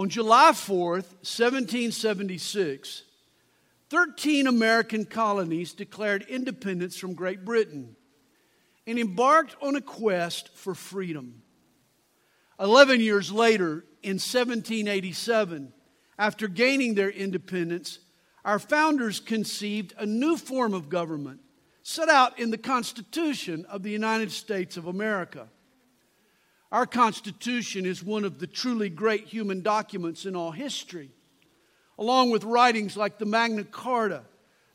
on July 4th, 1776, 13 American colonies declared independence from Great Britain and embarked on a quest for freedom. Eleven years later, in 1787, after gaining their independence, our founders conceived a new form of government set out in the Constitution of the United States of America. Our Constitution is one of the truly great human documents in all history, along with writings like the Magna Carta,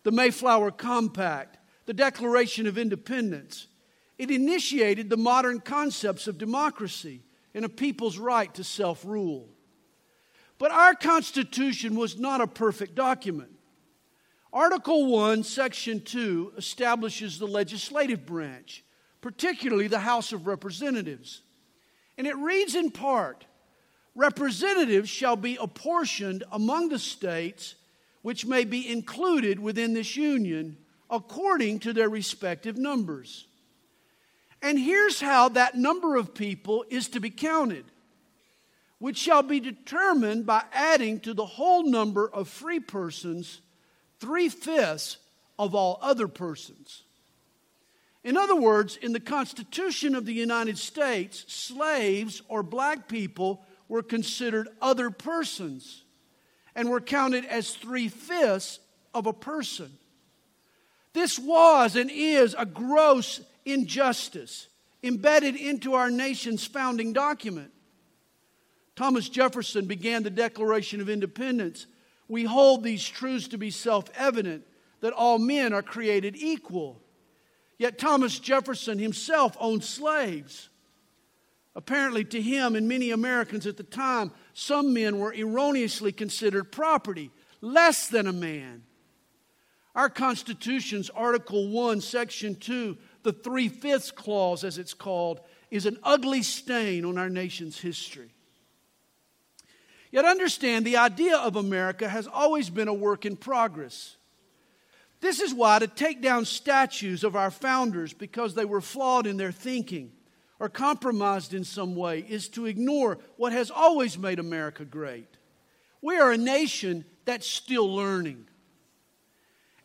the Mayflower Compact, the Declaration of Independence. It initiated the modern concepts of democracy and a people's right to self rule. But our Constitution was not a perfect document. Article 1, Section 2 establishes the legislative branch, particularly the House of Representatives. And it reads in part Representatives shall be apportioned among the states which may be included within this union according to their respective numbers. And here's how that number of people is to be counted, which shall be determined by adding to the whole number of free persons three fifths of all other persons. In other words, in the Constitution of the United States, slaves or black people were considered other persons and were counted as three fifths of a person. This was and is a gross injustice embedded into our nation's founding document. Thomas Jefferson began the Declaration of Independence. We hold these truths to be self evident that all men are created equal Yet Thomas Jefferson himself owned slaves. Apparently, to him and many Americans at the time, some men were erroneously considered property, less than a man. Our Constitution's Article 1, Section 2, the three fifths clause, as it's called, is an ugly stain on our nation's history. Yet understand the idea of America has always been a work in progress. This is why to take down statues of our founders because they were flawed in their thinking or compromised in some way is to ignore what has always made America great. We are a nation that's still learning.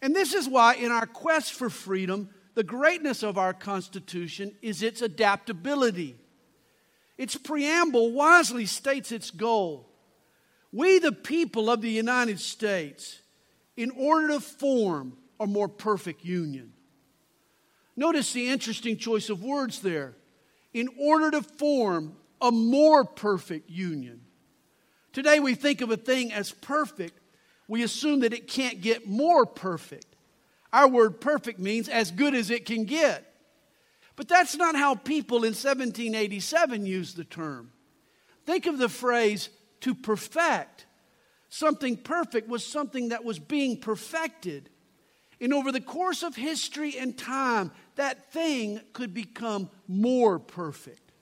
And this is why, in our quest for freedom, the greatness of our Constitution is its adaptability. Its preamble wisely states its goal. We, the people of the United States, in order to form a more perfect union. Notice the interesting choice of words there. In order to form a more perfect union. Today we think of a thing as perfect, we assume that it can't get more perfect. Our word perfect means as good as it can get. But that's not how people in 1787 used the term. Think of the phrase to perfect. Something perfect was something that was being perfected. And over the course of history and time, that thing could become more perfect.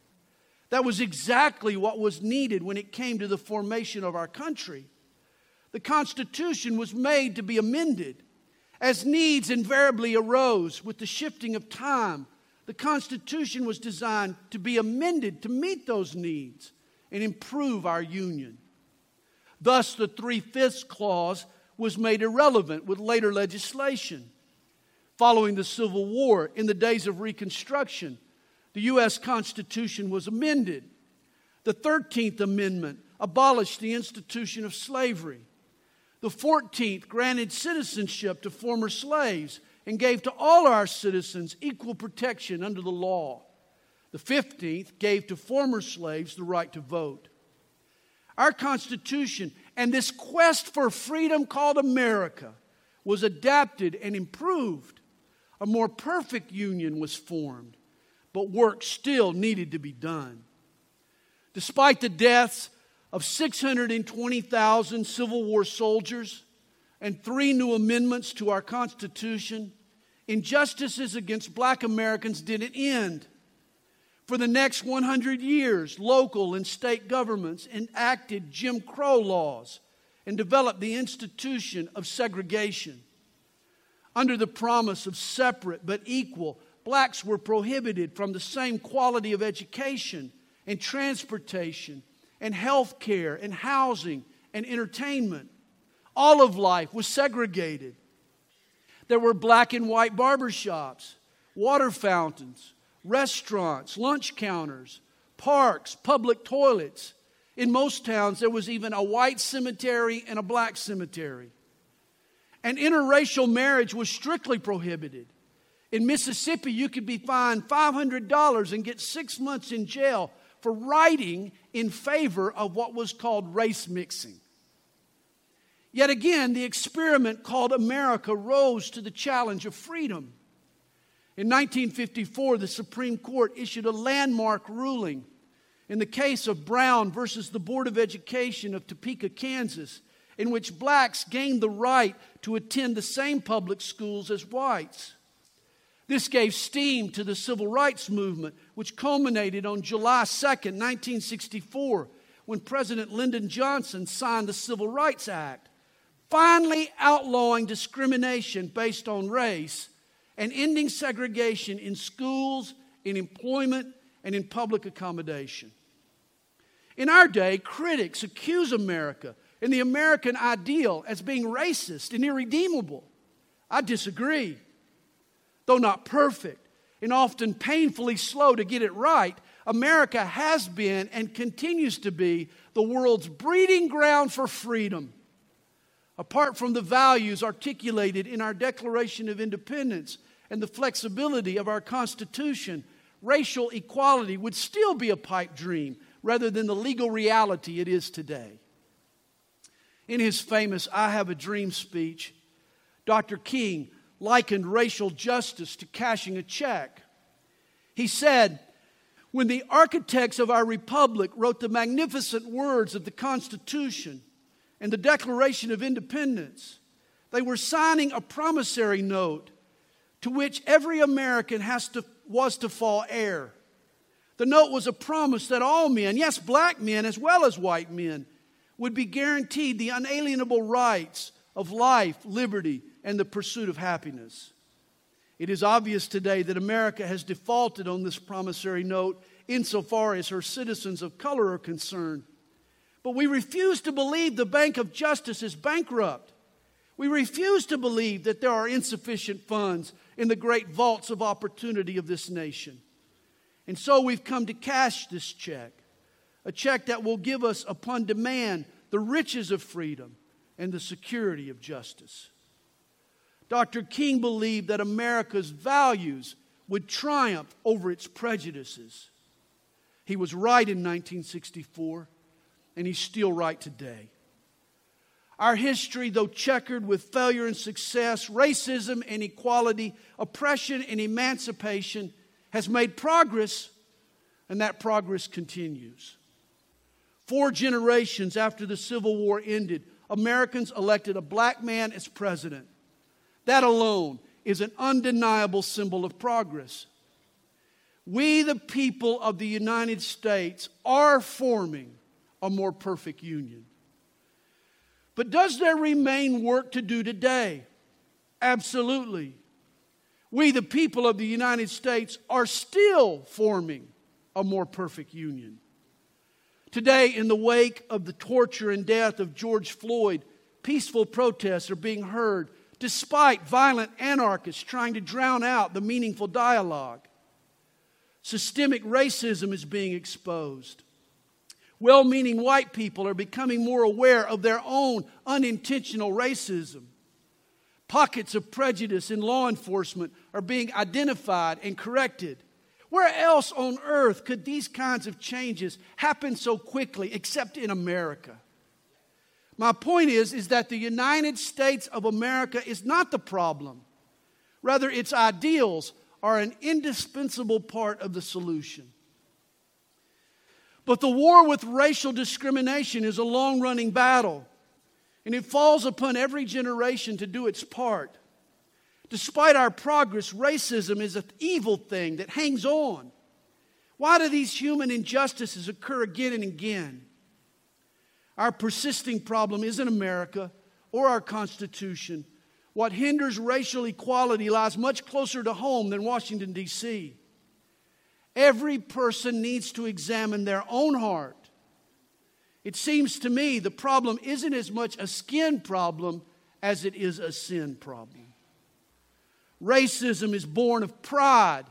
That was exactly what was needed when it came to the formation of our country. The Constitution was made to be amended. As needs invariably arose with the shifting of time, the Constitution was designed to be amended to meet those needs and improve our union. Thus, the Three Fifths Clause was made irrelevant with later legislation. Following the Civil War, in the days of Reconstruction, the U.S. Constitution was amended. The 13th Amendment abolished the institution of slavery. The 14th granted citizenship to former slaves and gave to all our citizens equal protection under the law. The 15th gave to former slaves the right to vote. Our Constitution and this quest for freedom called America was adapted and improved. A more perfect union was formed, but work still needed to be done. Despite the deaths of 620,000 Civil War soldiers and three new amendments to our Constitution, injustices against black Americans didn't end. For the next 100 years, local and state governments enacted Jim Crow laws and developed the institution of segregation. Under the promise of separate but equal, blacks were prohibited from the same quality of education and transportation and health care and housing and entertainment. All of life was segregated. There were black and white barbershops, water fountains, restaurants, lunch counters, parks, public toilets. In most towns, there was even a white cemetery and a black cemetery. And interracial marriage was strictly prohibited. In Mississippi, you could be fined $500 and get six months in jail for writing in favor of what was called race mixing. Yet again, the experiment called America rose to the challenge of freedom. In 1954, the Supreme Court issued a landmark ruling in the case of Brown versus the Board of Education of Topeka, Kansas, in which blacks gained the right to attend the same public schools as whites. This gave steam to the civil rights movement, which culminated on July 2, 1964, when President Lyndon Johnson signed the Civil Rights Act, finally outlawing discrimination based on race and ending segregation in schools, in employment, and in public accommodation. In our day, critics accuse America and the American ideal as being racist and irredeemable. I disagree. Though not perfect and often painfully slow to get it right, America has been and continues to be the world's breeding ground for freedom. Apart from the values articulated in our Declaration of Independence and the flexibility of our Constitution, racial equality would still be a pipe dream rather than the legal reality it is today. In his famous I Have a Dream speech, Dr. King likened racial justice to cashing a check. He said, When the architects of our republic wrote the magnificent words of the Constitution and the Declaration of Independence, they were signing a promissory note to which every American has to, was to fall heir. The note was a promise that all men, yes, black men as well as white men, would be guaranteed the unalienable rights of life, liberty, and the pursuit of happiness. It is obvious today that America has defaulted on this promissory note insofar as her citizens of color are concerned. But we refuse to believe the Bank of Justice is bankrupt. We refuse to believe that there are insufficient funds in the great vaults of opportunity of this nation. And so we've come to cash this check, a check that will give us, upon demand, the riches of freedom and the security of justice. Dr. King believed that America's values would triumph over its prejudices. He was right in 1964, and he's still right today. Our history, though checkered with failure and success, racism and equality, oppression and emancipation, has made progress, and that progress continues. Four generations after the Civil War ended, Americans elected a black man as president. That alone is an undeniable symbol of progress. We, the people of the United States, are forming a more perfect union. But does there remain work to do today? Absolutely. We, the people of the United States, are still forming a more perfect union. Today, in the wake of the torture and death of George Floyd, peaceful protests are being heard despite violent anarchists trying to drown out the meaningful dialogue. Systemic racism is being exposed. Well meaning white people are becoming more aware of their own unintentional racism. Pockets of prejudice in law enforcement are being identified and corrected. Where else on earth could these kinds of changes happen so quickly except in America? My point is, is that the United States of America is not the problem. Rather, its ideals are an indispensable part of the solution. But the war with racial discrimination is a long running battle, and it falls upon every generation to do its part. Despite our progress, racism is an evil thing that hangs on. Why do these human injustices occur again and again? Our persisting problem isn't America or our Constitution. What hinders racial equality lies much closer to home than Washington, D.C. Every person needs to examine their own heart. It seems to me the problem isn't as much a skin problem as it is a sin problem. Racism is born of pride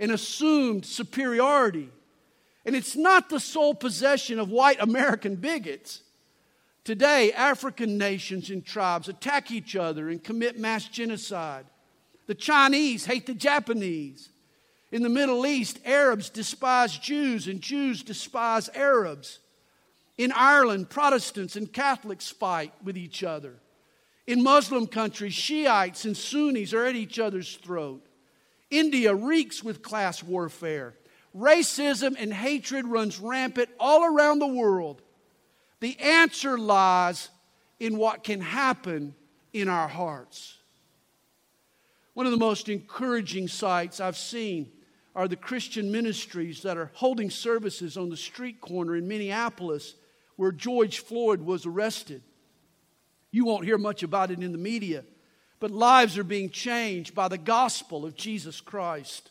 and assumed superiority. And it's not the sole possession of white American bigots. Today, African nations and tribes attack each other and commit mass genocide. The Chinese hate the Japanese. In the Middle East, Arabs despise Jews and Jews despise Arabs. In Ireland, Protestants and Catholics fight with each other. In Muslim countries, Shiites and Sunnis are at each other's throat. India reeks with class warfare. Racism and hatred runs rampant all around the world. The answer lies in what can happen in our hearts. One of the most encouraging sights I've seen are the Christian ministries that are holding services on the street corner in Minneapolis where George Floyd was arrested. You won't hear much about it in the media, but lives are being changed by the gospel of Jesus Christ.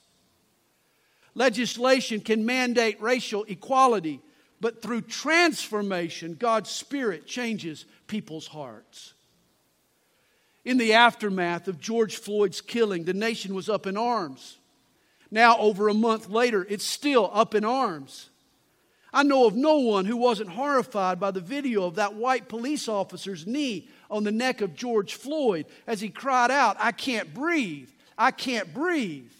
Legislation can mandate racial equality, but through transformation, God's Spirit changes people's hearts. In the aftermath of George Floyd's killing, the nation was up in arms. Now, over a month later, it's still up in arms. I know of no one who wasn't horrified by the video of that white police officer's knee on the neck of George Floyd as he cried out, I can't breathe. I can't breathe.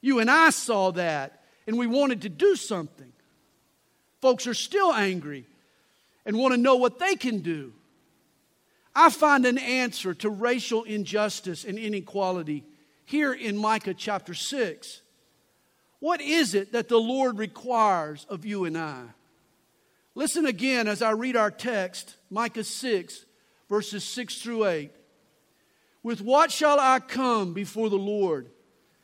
You and I saw that, and we wanted to do something. Folks are still angry and want to know what they can do. I find an answer to racial injustice and inequality here in Micah chapter 6. What is it that the Lord requires of you and I? Listen again as I read our text, Micah 6, verses 6 through 8. With what shall I come before the Lord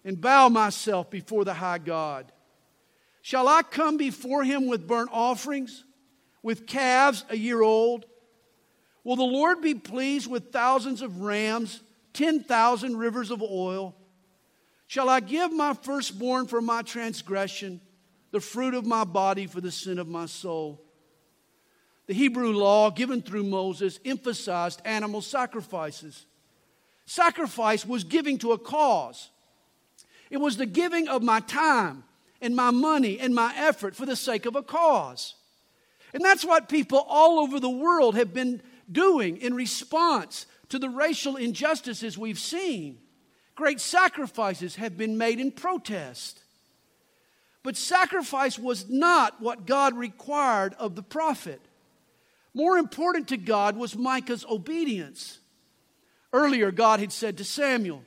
and bow myself before the high God? Shall I come before him with burnt offerings, with calves a year old? Will the Lord be pleased with thousands of rams 10,000 rivers of oil? Shall I give my firstborn for my transgression, the fruit of my body for the sin of my soul? The Hebrew law given through Moses emphasized animal sacrifices. Sacrifice was giving to a cause, it was the giving of my time and my money and my effort for the sake of a cause. And that's what people all over the world have been doing in response to the racial injustices we've seen. Great sacrifices have been made in protest. But sacrifice was not what God required of the prophet. More important to God was Micah's obedience. Earlier, God had said to Samuel,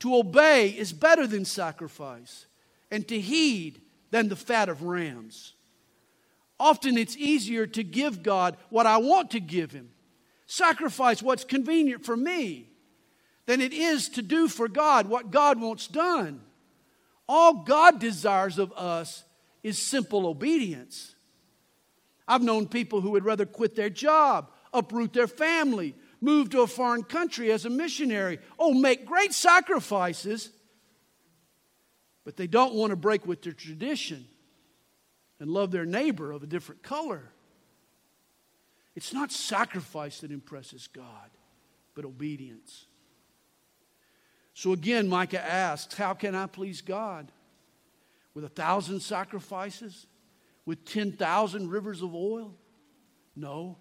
To obey is better than sacrifice, and to heed than the fat of rams. Often it's easier to give God what I want to give Him sacrifice what's convenient for me than it is to do for God what God wants done. All God desires of us is simple obedience. I've known people who would rather quit their job, uproot their family, move to a foreign country as a missionary, oh, make great sacrifices, but they don't want to break with their tradition and love their neighbor of a different color. It's not sacrifice that impresses God, but obedience. So again, Micah asks, How can I please God? With a thousand sacrifices? With 10,000 rivers of oil? No.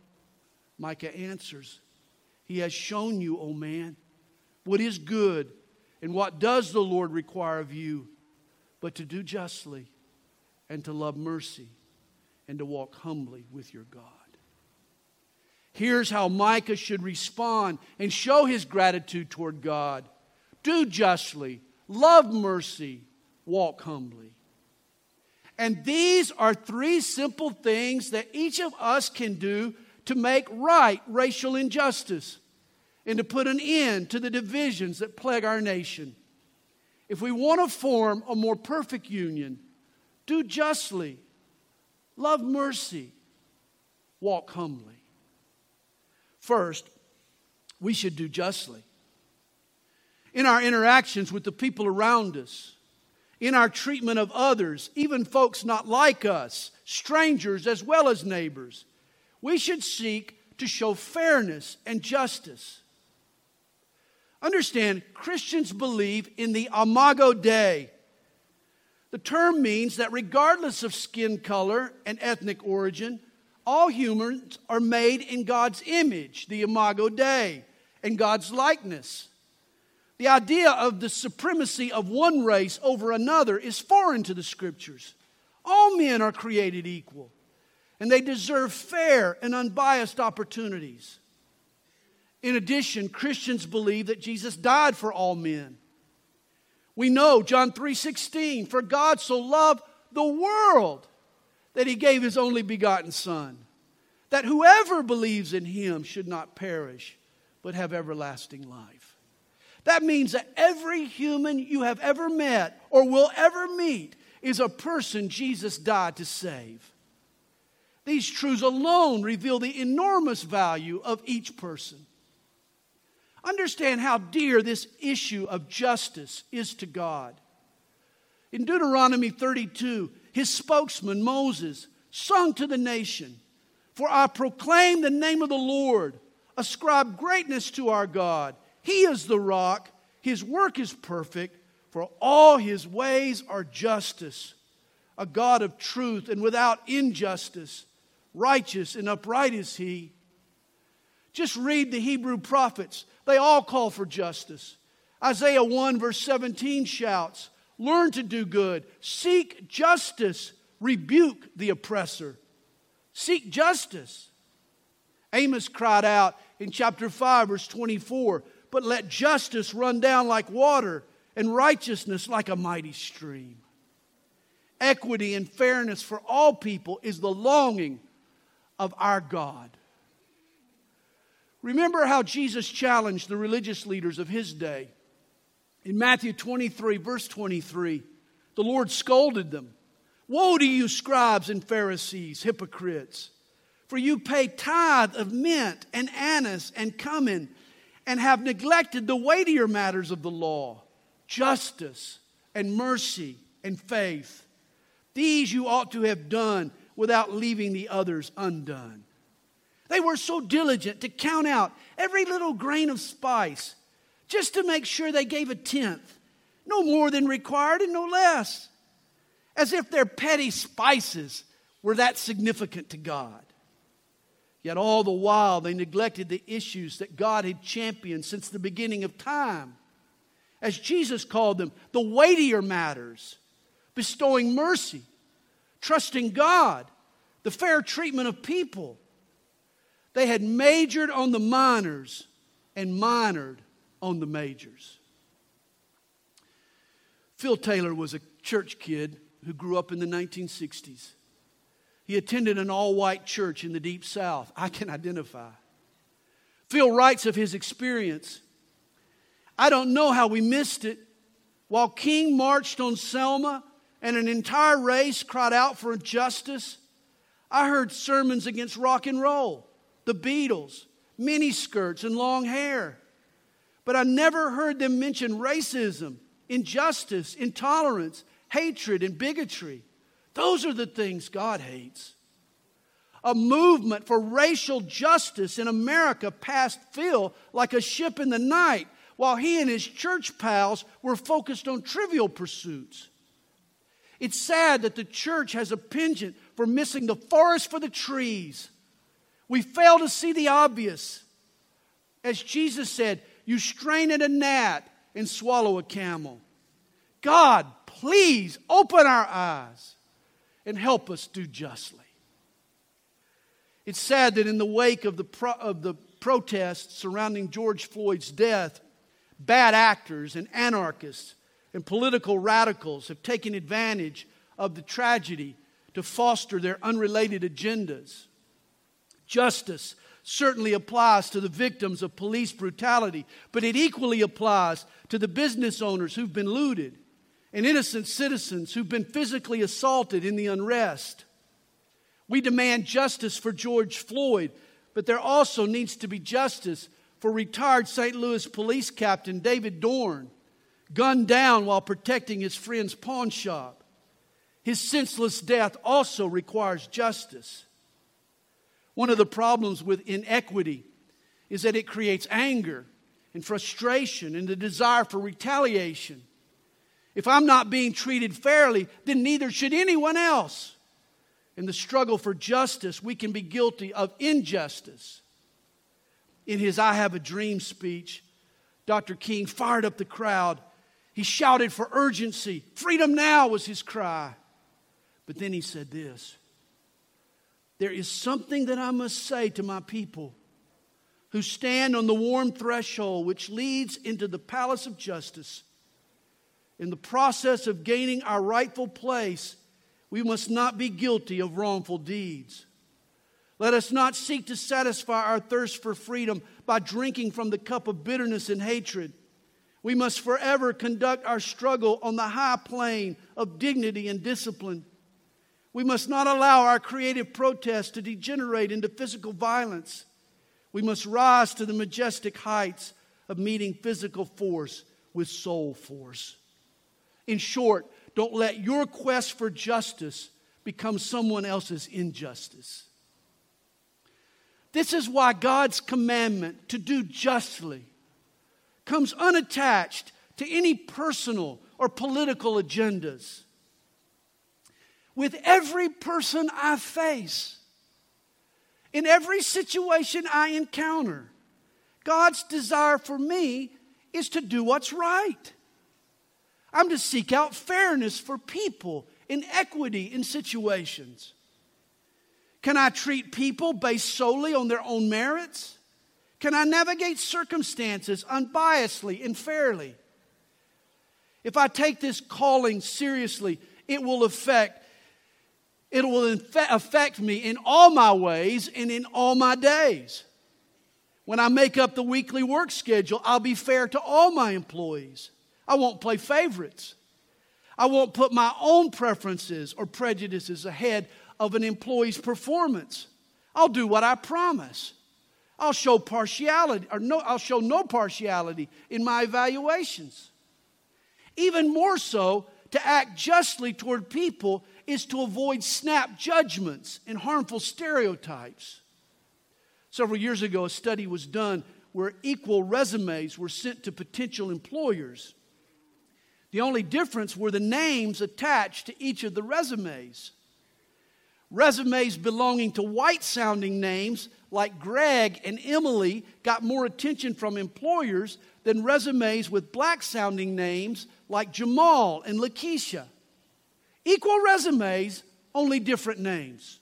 Micah answers, He has shown you, O man, what is good and what does the Lord require of you, but to do justly and to love mercy and to walk humbly with your God. Here's how Micah should respond and show his gratitude toward God do justly, love mercy, walk humbly. And these are three simple things that each of us can do to make right racial injustice and to put an end to the divisions that plague our nation. If we want to form a more perfect union, do justly, love mercy, walk humbly. First, we should do justly. In our interactions with the people around us, in our treatment of others, even folks not like us, strangers as well as neighbors, we should seek to show fairness and justice. Understand, Christians believe in the Imago Dei. The term means that regardless of skin color and ethnic origin, all humans are made in God's image, the Imago Dei, and God's likeness. The idea of the supremacy of one race over another is foreign to the scriptures. All men are created equal, and they deserve fair and unbiased opportunities. In addition, Christians believe that Jesus died for all men. We know John 3:16, for God so loved the world that he gave his only begotten son, that whoever believes in him should not perish, but have everlasting life. That means that every human you have ever met or will ever meet is a person Jesus died to save. These truths alone reveal the enormous value of each person. Understand how dear this issue of justice is to God. In Deuteronomy 32, his spokesman, Moses, sung to the nation For I proclaim the name of the Lord, ascribe greatness to our God. He is the rock, his work is perfect, for all his ways are justice. A God of truth and without injustice, righteous and upright is he. Just read the Hebrew prophets. They all call for justice. Isaiah 1, verse 17 shouts, Learn to do good, seek justice, rebuke the oppressor. Seek justice. Amos cried out in chapter 5, verse 24, But let justice run down like water and righteousness like a mighty stream. Equity and fairness for all people is the longing of our God. Remember how Jesus challenged the religious leaders of his day. In Matthew 23, verse 23, the Lord scolded them Woe to you, scribes and Pharisees, hypocrites! For you pay tithe of mint and anise and cumin, and have neglected the weightier matters of the law justice and mercy and faith. These you ought to have done without leaving the others undone. They were so diligent to count out every little grain of spice just to make sure they gave a tenth, no more than required and no less, as if their petty spices were that significant to God. Yet all the while they neglected the issues that God had championed since the beginning of time. As Jesus called them, the weightier matters, bestowing mercy, trusting God, the fair treatment of people, they had majored on the minors and minored on the majors. Phil Taylor was a church kid who grew up in the 1960s. He attended an all white church in the deep south. I can identify. Phil writes of his experience. I don't know how we missed it. While King marched on Selma and an entire race cried out for justice, I heard sermons against rock and roll the Beatles, miniskirts, and long hair. But I never heard them mention racism, injustice, intolerance, hatred, and bigotry. Those are the things God hates. A movement for racial justice in America passed Phil like a ship in the night while he and his church pals were focused on trivial pursuits. It's sad that the church has a penchant for missing the forest for the trees we fail to see the obvious. As Jesus said, you strain at a gnat and swallow a camel. God, please open our eyes and help us do justly. It's sad that in the wake of the, pro- of the protests surrounding George Floyd's death, bad actors and anarchists and political radicals have taken advantage of the tragedy to foster their unrelated agendas. Justice certainly applies to the victims of police brutality, but it equally applies to the business owners who've been looted and innocent citizens who've been physically assaulted in the unrest. We demand justice for George Floyd, but there also needs to be justice for retired St. Louis police captain David Dorn, gunned down while protecting his friend's pawn shop. His senseless death also requires justice. One of the problems with inequity is that it creates anger and frustration and the desire for retaliation. If I'm not being treated fairly, then neither should anyone else. In the struggle for justice, we can be guilty of injustice. In his I Have a Dream speech, Dr. King fired up the crowd. He shouted for urgency. Freedom now was his cry. But then he said this There is something that I must say to my people who stand on the warm threshold which leads into the palace of justice. In the process of gaining our rightful place, we must not be guilty of wrongful deeds. Let us not seek to satisfy our thirst for freedom by drinking from the cup of bitterness and hatred. We must forever conduct our struggle on the high plane of dignity and discipline. We must not allow our creative protest to degenerate into physical violence. We must rise to the majestic heights of meeting physical force with soul force. In short, don't let your quest for justice become someone else's injustice. This is why God's commandment to do justly comes unattached to any personal or political agendas with every person I face, in every situation I encounter. God's desire for me is to do what's right. I'm to seek out fairness for people in equity in situations. Can I treat people based solely on their own merits? Can I navigate circumstances unbiasedly and fairly? If I take this calling seriously, it will affect it will affect me in all my ways and in all my days. When I make up the weekly work schedule, I'll be fair to all my employees. I won't play favorites. I won't put my own preferences or prejudices ahead of an employee's performance. I'll do what I promise. I'll show partiality or no I'll show no partiality in my evaluations. Even more so, to act justly toward people is to avoid snap judgments and harmful stereotypes. Several years ago, a study was done where equal resumes were sent to potential employers. The only difference were the names attached to each of the resumes. Resumes belonging to white sounding names like Greg and Emily got more attention from employers than resumes with black sounding names like Jamal and Lakeisha. Equal resumes, only different names.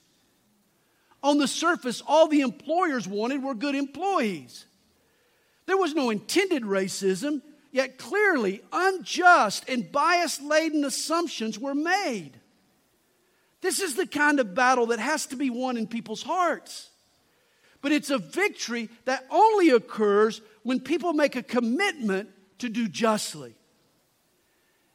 On the surface, all the employers wanted were good employees. There was no intended racism, yet clearly unjust and bias laden assumptions were made. This is the kind of battle that has to be won in people's hearts. But it's a victory that only occurs when people make a commitment to do justly.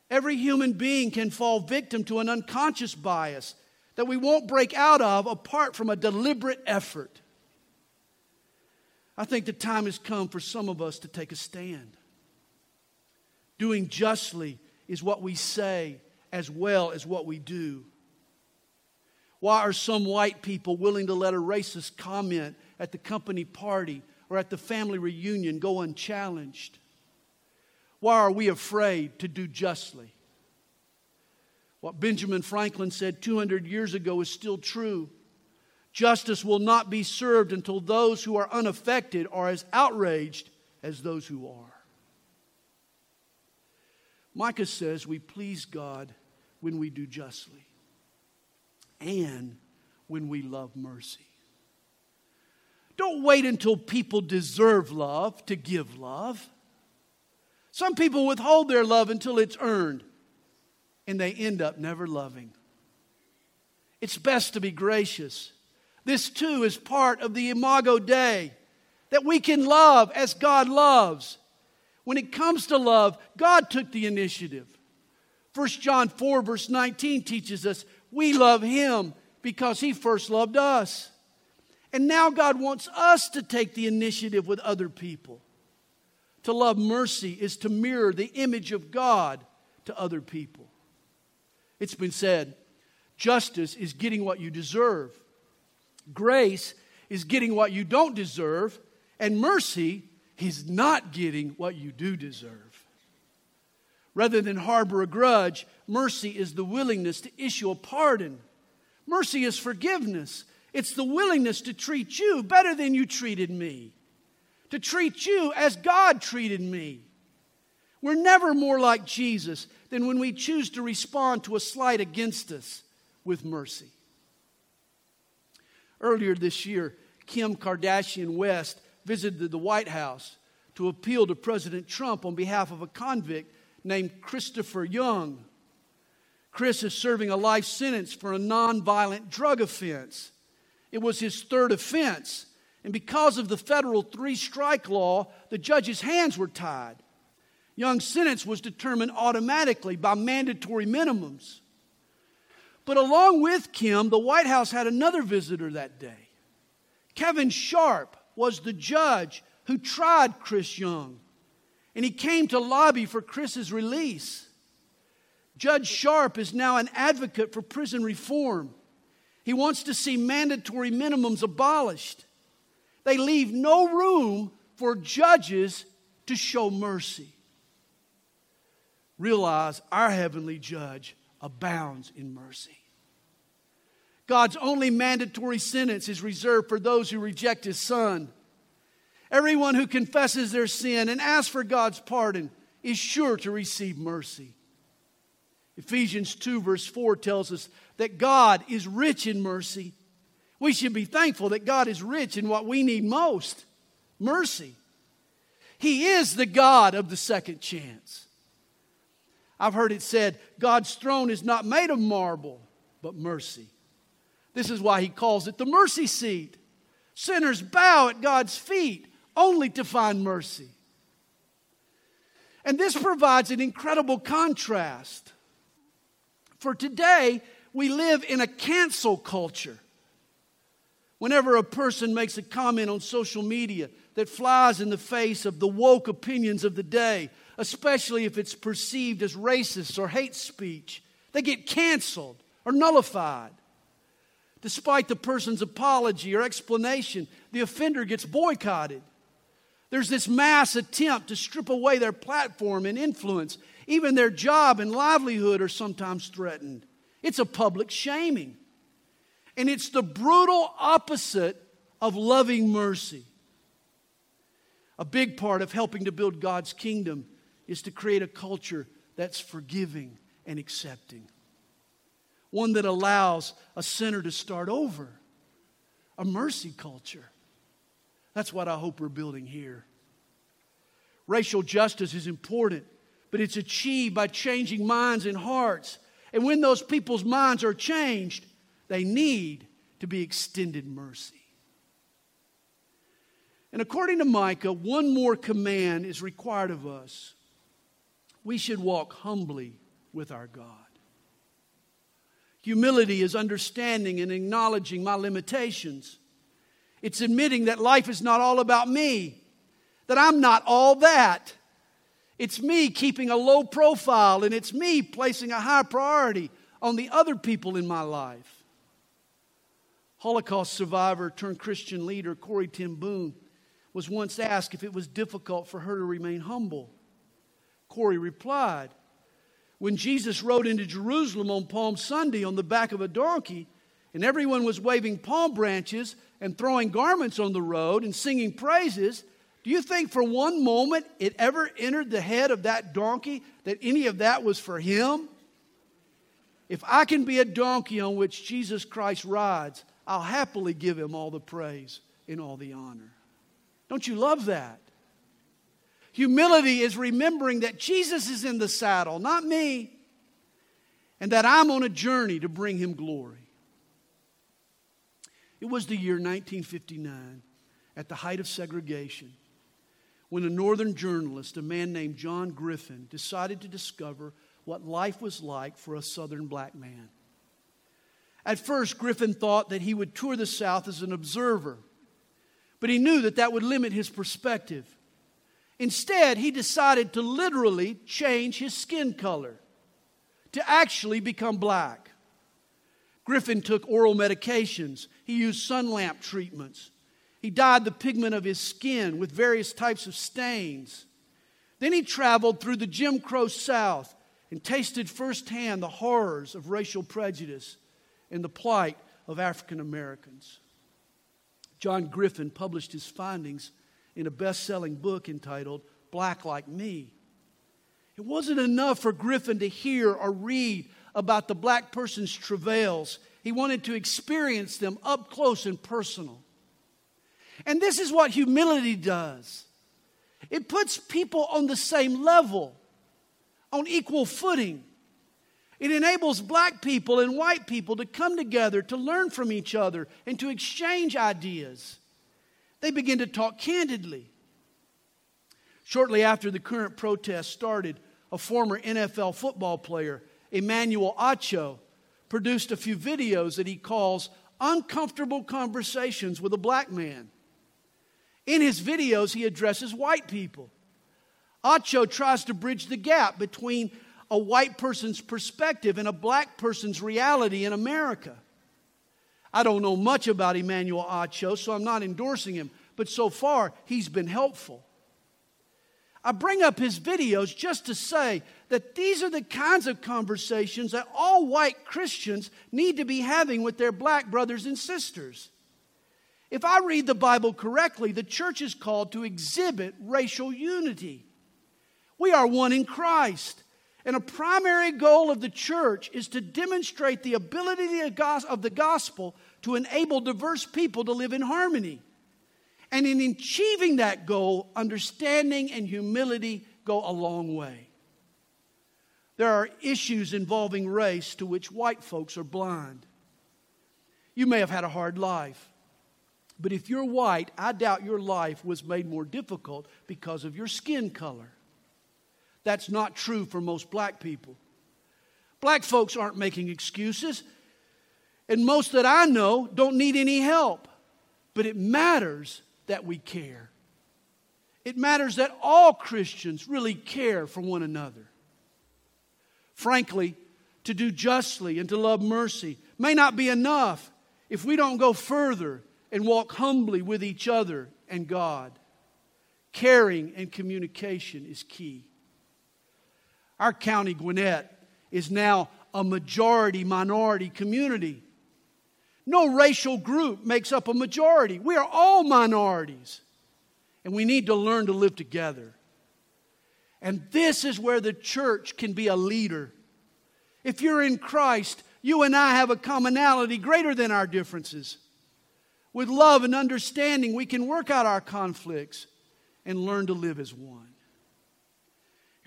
Every human being can fall victim to an unconscious bias that we won't break out of apart from a deliberate effort. I think the time has come for some of us to take a stand. Doing justly is what we say as well as what we do. Why are some white people willing to let a racist comment at the company party or at the family reunion go unchallenged? Why are we afraid to do justly? What Benjamin Franklin said 200 years ago is still true. Justice will not be served until those who are unaffected are as outraged as those who are. Micah says we please God when we do justly and when we love mercy. Don't wait until people deserve love to give love. Some people withhold their love until it's earned, and they end up never loving. It's best to be gracious. This too is part of the Imago Dei that we can love as God loves. When it comes to love, God took the initiative. 1 John 4, verse 19 teaches us we love Him because He first loved us. And now God wants us to take the initiative with other people. To love mercy is to mirror the image of God to other people. It's been said justice is getting what you deserve, grace is getting what you don't deserve, and mercy is not getting what you do deserve. Rather than harbor a grudge, mercy is the willingness to issue a pardon. Mercy is forgiveness. It's the willingness to treat you better than you treated me, to treat you as God treated me. We're never more like Jesus than when we choose to respond to a slight against us with mercy. Earlier this year, Kim Kardashian West visited the White House to appeal to President Trump on behalf of a convict named Christopher Young. Chris is serving a life sentence for a nonviolent drug offense. It was his third offense. And because of the federal three strike law, the judge's hands were tied. Young's sentence was determined automatically by mandatory minimums. But along with Kim, the White House had another visitor that day. Kevin Sharp was the judge who tried Chris Young, and he came to lobby for Chris's release. Judge Sharp is now an advocate for prison reform. He wants to see mandatory minimums abolished. They leave no room for judges to show mercy. Realize our heavenly judge abounds in mercy. God's only mandatory sentence is reserved for those who reject his son. Everyone who confesses their sin and asks for God's pardon is sure to receive mercy. Ephesians 2, verse 4 tells us that God is rich in mercy. We should be thankful that God is rich in what we need most mercy. He is the God of the second chance. I've heard it said God's throne is not made of marble, but mercy. This is why he calls it the mercy seat. Sinners bow at God's feet only to find mercy. And this provides an incredible contrast. For today, we live in a cancel culture. Whenever a person makes a comment on social media that flies in the face of the woke opinions of the day, especially if it's perceived as racist or hate speech, they get canceled or nullified. Despite the person's apology or explanation, the offender gets boycotted. There's this mass attempt to strip away their platform and influence. Even their job and livelihood are sometimes threatened. It's a public shaming. And it's the brutal opposite of loving mercy. A big part of helping to build God's kingdom is to create a culture that's forgiving and accepting. One that allows a sinner to start over. A mercy culture. That's what I hope we're building here. Racial justice is important, but it's achieved by changing minds and hearts and when those people's minds are changed, they need to be extended mercy. And according to Micah, one more command is required of us. We should walk humbly with our God. Humility is understanding and acknowledging my limitations. It's admitting that life is not all about me, that I'm not all that. It's me keeping a low profile, and it's me placing a high priority on the other people in my life. Holocaust survivor turned Christian leader Corrie ten Boom was once asked if it was difficult for her to remain humble. Corrie replied, When Jesus rode into Jerusalem on Palm Sunday on the back of a donkey, and everyone was waving palm branches and throwing garments on the road and singing praises, do you think for one moment it ever entered the head of that donkey that any of that was for him? If I can be a donkey on which Jesus Christ rides, I'll happily give him all the praise and all the honor. Don't you love that? Humility is remembering that Jesus is in the saddle, not me, and that I'm on a journey to bring him glory. It was the year 1959, at the height of segregation, when a northern journalist, a man named John Griffin, decided to discover what life was like for a southern black man. At first, Griffin thought that he would tour the South as an observer, but he knew that that would limit his perspective. Instead, he decided to literally change his skin color, to actually become black. Griffin took oral medications, he used sun lamp treatments, he dyed the pigment of his skin with various types of stains. Then he traveled through the Jim Crow South and tasted firsthand the horrors of racial prejudice and the plight of African Americans. John Griffin published his findings in a best selling book entitled Black Like Me. It wasn't enough for Griffin to hear or read about the black person's travails, he wanted to experience them up close and personal. And this is what humility does it puts people on the same level, on equal footing. It enables black people and white people to come together to learn from each other and to exchange ideas. They begin to talk candidly. Shortly after the current protest started, a former NFL football player, Emmanuel Acho, produced a few videos that he calls Uncomfortable Conversations with a Black Man. In his videos, he addresses white people. Acho tries to bridge the gap between a white person's perspective and a black person's reality in America. I don't know much about Emmanuel Acho, so I'm not endorsing him, but so far he's been helpful. I bring up his videos just to say that these are the kinds of conversations that all white Christians need to be having with their black brothers and sisters. If I read the Bible correctly, the church is called to exhibit racial unity. We are one in Christ. And a primary goal of the church is to demonstrate the ability of the gospel to enable diverse people to live in harmony. And in achieving that goal, understanding and humility go a long way. There are issues involving race to which white folks are blind. You may have had a hard life, but if you're white, I doubt your life was made more difficult because of your skin color. That's not true for most black people. Black folks aren't making excuses, and most that I know don't need any help. But it matters that we care. It matters that all Christians really care for one another. Frankly, to do justly and to love mercy may not be enough if we don't go further and walk humbly with each other and God. Caring and communication is key. Our county, Gwinnett, is now a majority minority community. No racial group makes up a majority. We are all minorities. And we need to learn to live together. And this is where the church can be a leader. If you're in Christ, you and I have a commonality greater than our differences. With love and understanding, we can work out our conflicts and learn to live as one.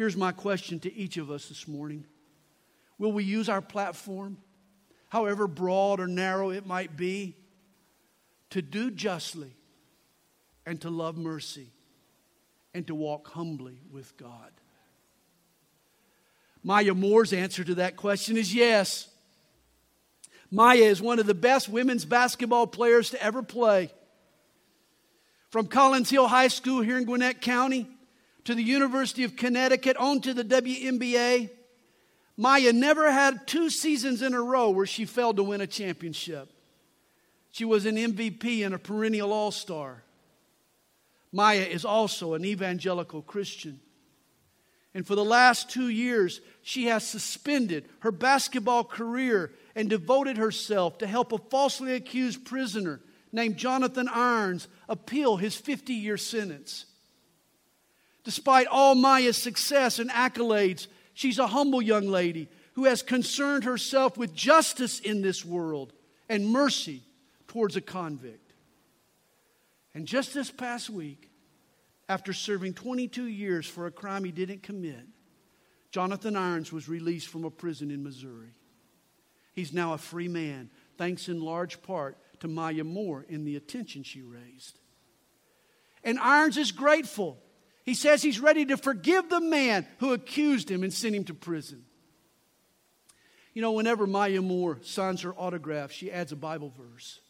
Here's my question to each of us this morning Will we use our platform, however broad or narrow it might be, to do justly and to love mercy and to walk humbly with God? Maya Moore's answer to that question is yes. Maya is one of the best women's basketball players to ever play. From Collins Hill High School here in Gwinnett County to the University of Connecticut, on to the WNBA. Maya never had two seasons in a row where she failed to win a championship. She was an MVP and a perennial all star. Maya is also an evangelical Christian. And for the last two years, she has suspended her basketball career and devoted herself to help a falsely accused prisoner named Jonathan Irons appeal his 50 year sentence. Despite all Maya's success and accolades, she's a humble young lady who has concerned herself with justice in this world and mercy towards a convict. And just this past week, after serving 22 years for a crime he didn't commit, Jonathan Irons was released from a prison in Missouri. He's now a free man, thanks in large part to Maya Moore and the attention she raised. And Irons is grateful. He says he's ready to forgive the man who accused him and sent him to prison. You know, whenever Maya Moore signs her autograph, she adds a Bible verse.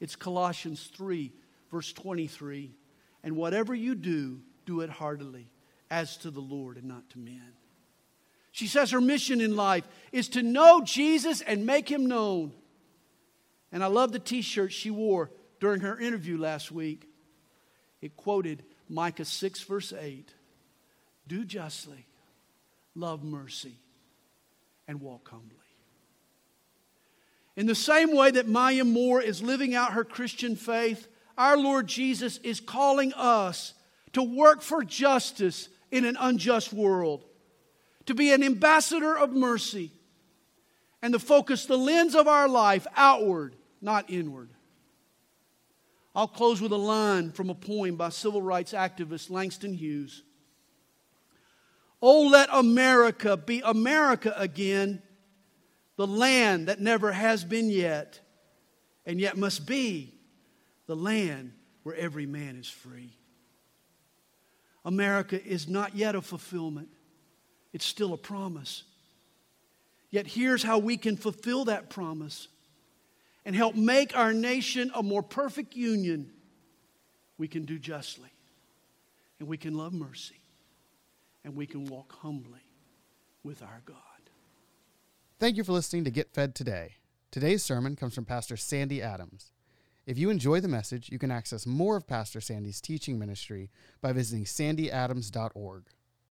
It's Colossians 3, verse 23. And whatever you do, do it heartily, as to the Lord and not to men. She says her mission in life is to know Jesus and make him known. And I love the t shirt she wore during her interview last week. It quoted Micah 6, verse 8 Do justly, love mercy, and walk humbly. In the same way that Maya Moore is living out her Christian faith, our Lord Jesus is calling us to work for justice in an unjust world, to be an ambassador of mercy, and to focus the lens of our life outward, not inward. I'll close with a line from a poem by civil rights activist Langston Hughes. Oh, let America be America again, the land that never has been yet, and yet must be the land where every man is free. America is not yet a fulfillment, it's still a promise. Yet here's how we can fulfill that promise and help make our nation a more perfect union. We can do justly, and we can love mercy, and we can walk humbly with our God. Thank you for listening to Get Fed Today. Today's sermon comes from Pastor Sandy Adams. If you enjoy the message, you can access more of Pastor Sandy's teaching ministry by visiting sandyadams.org.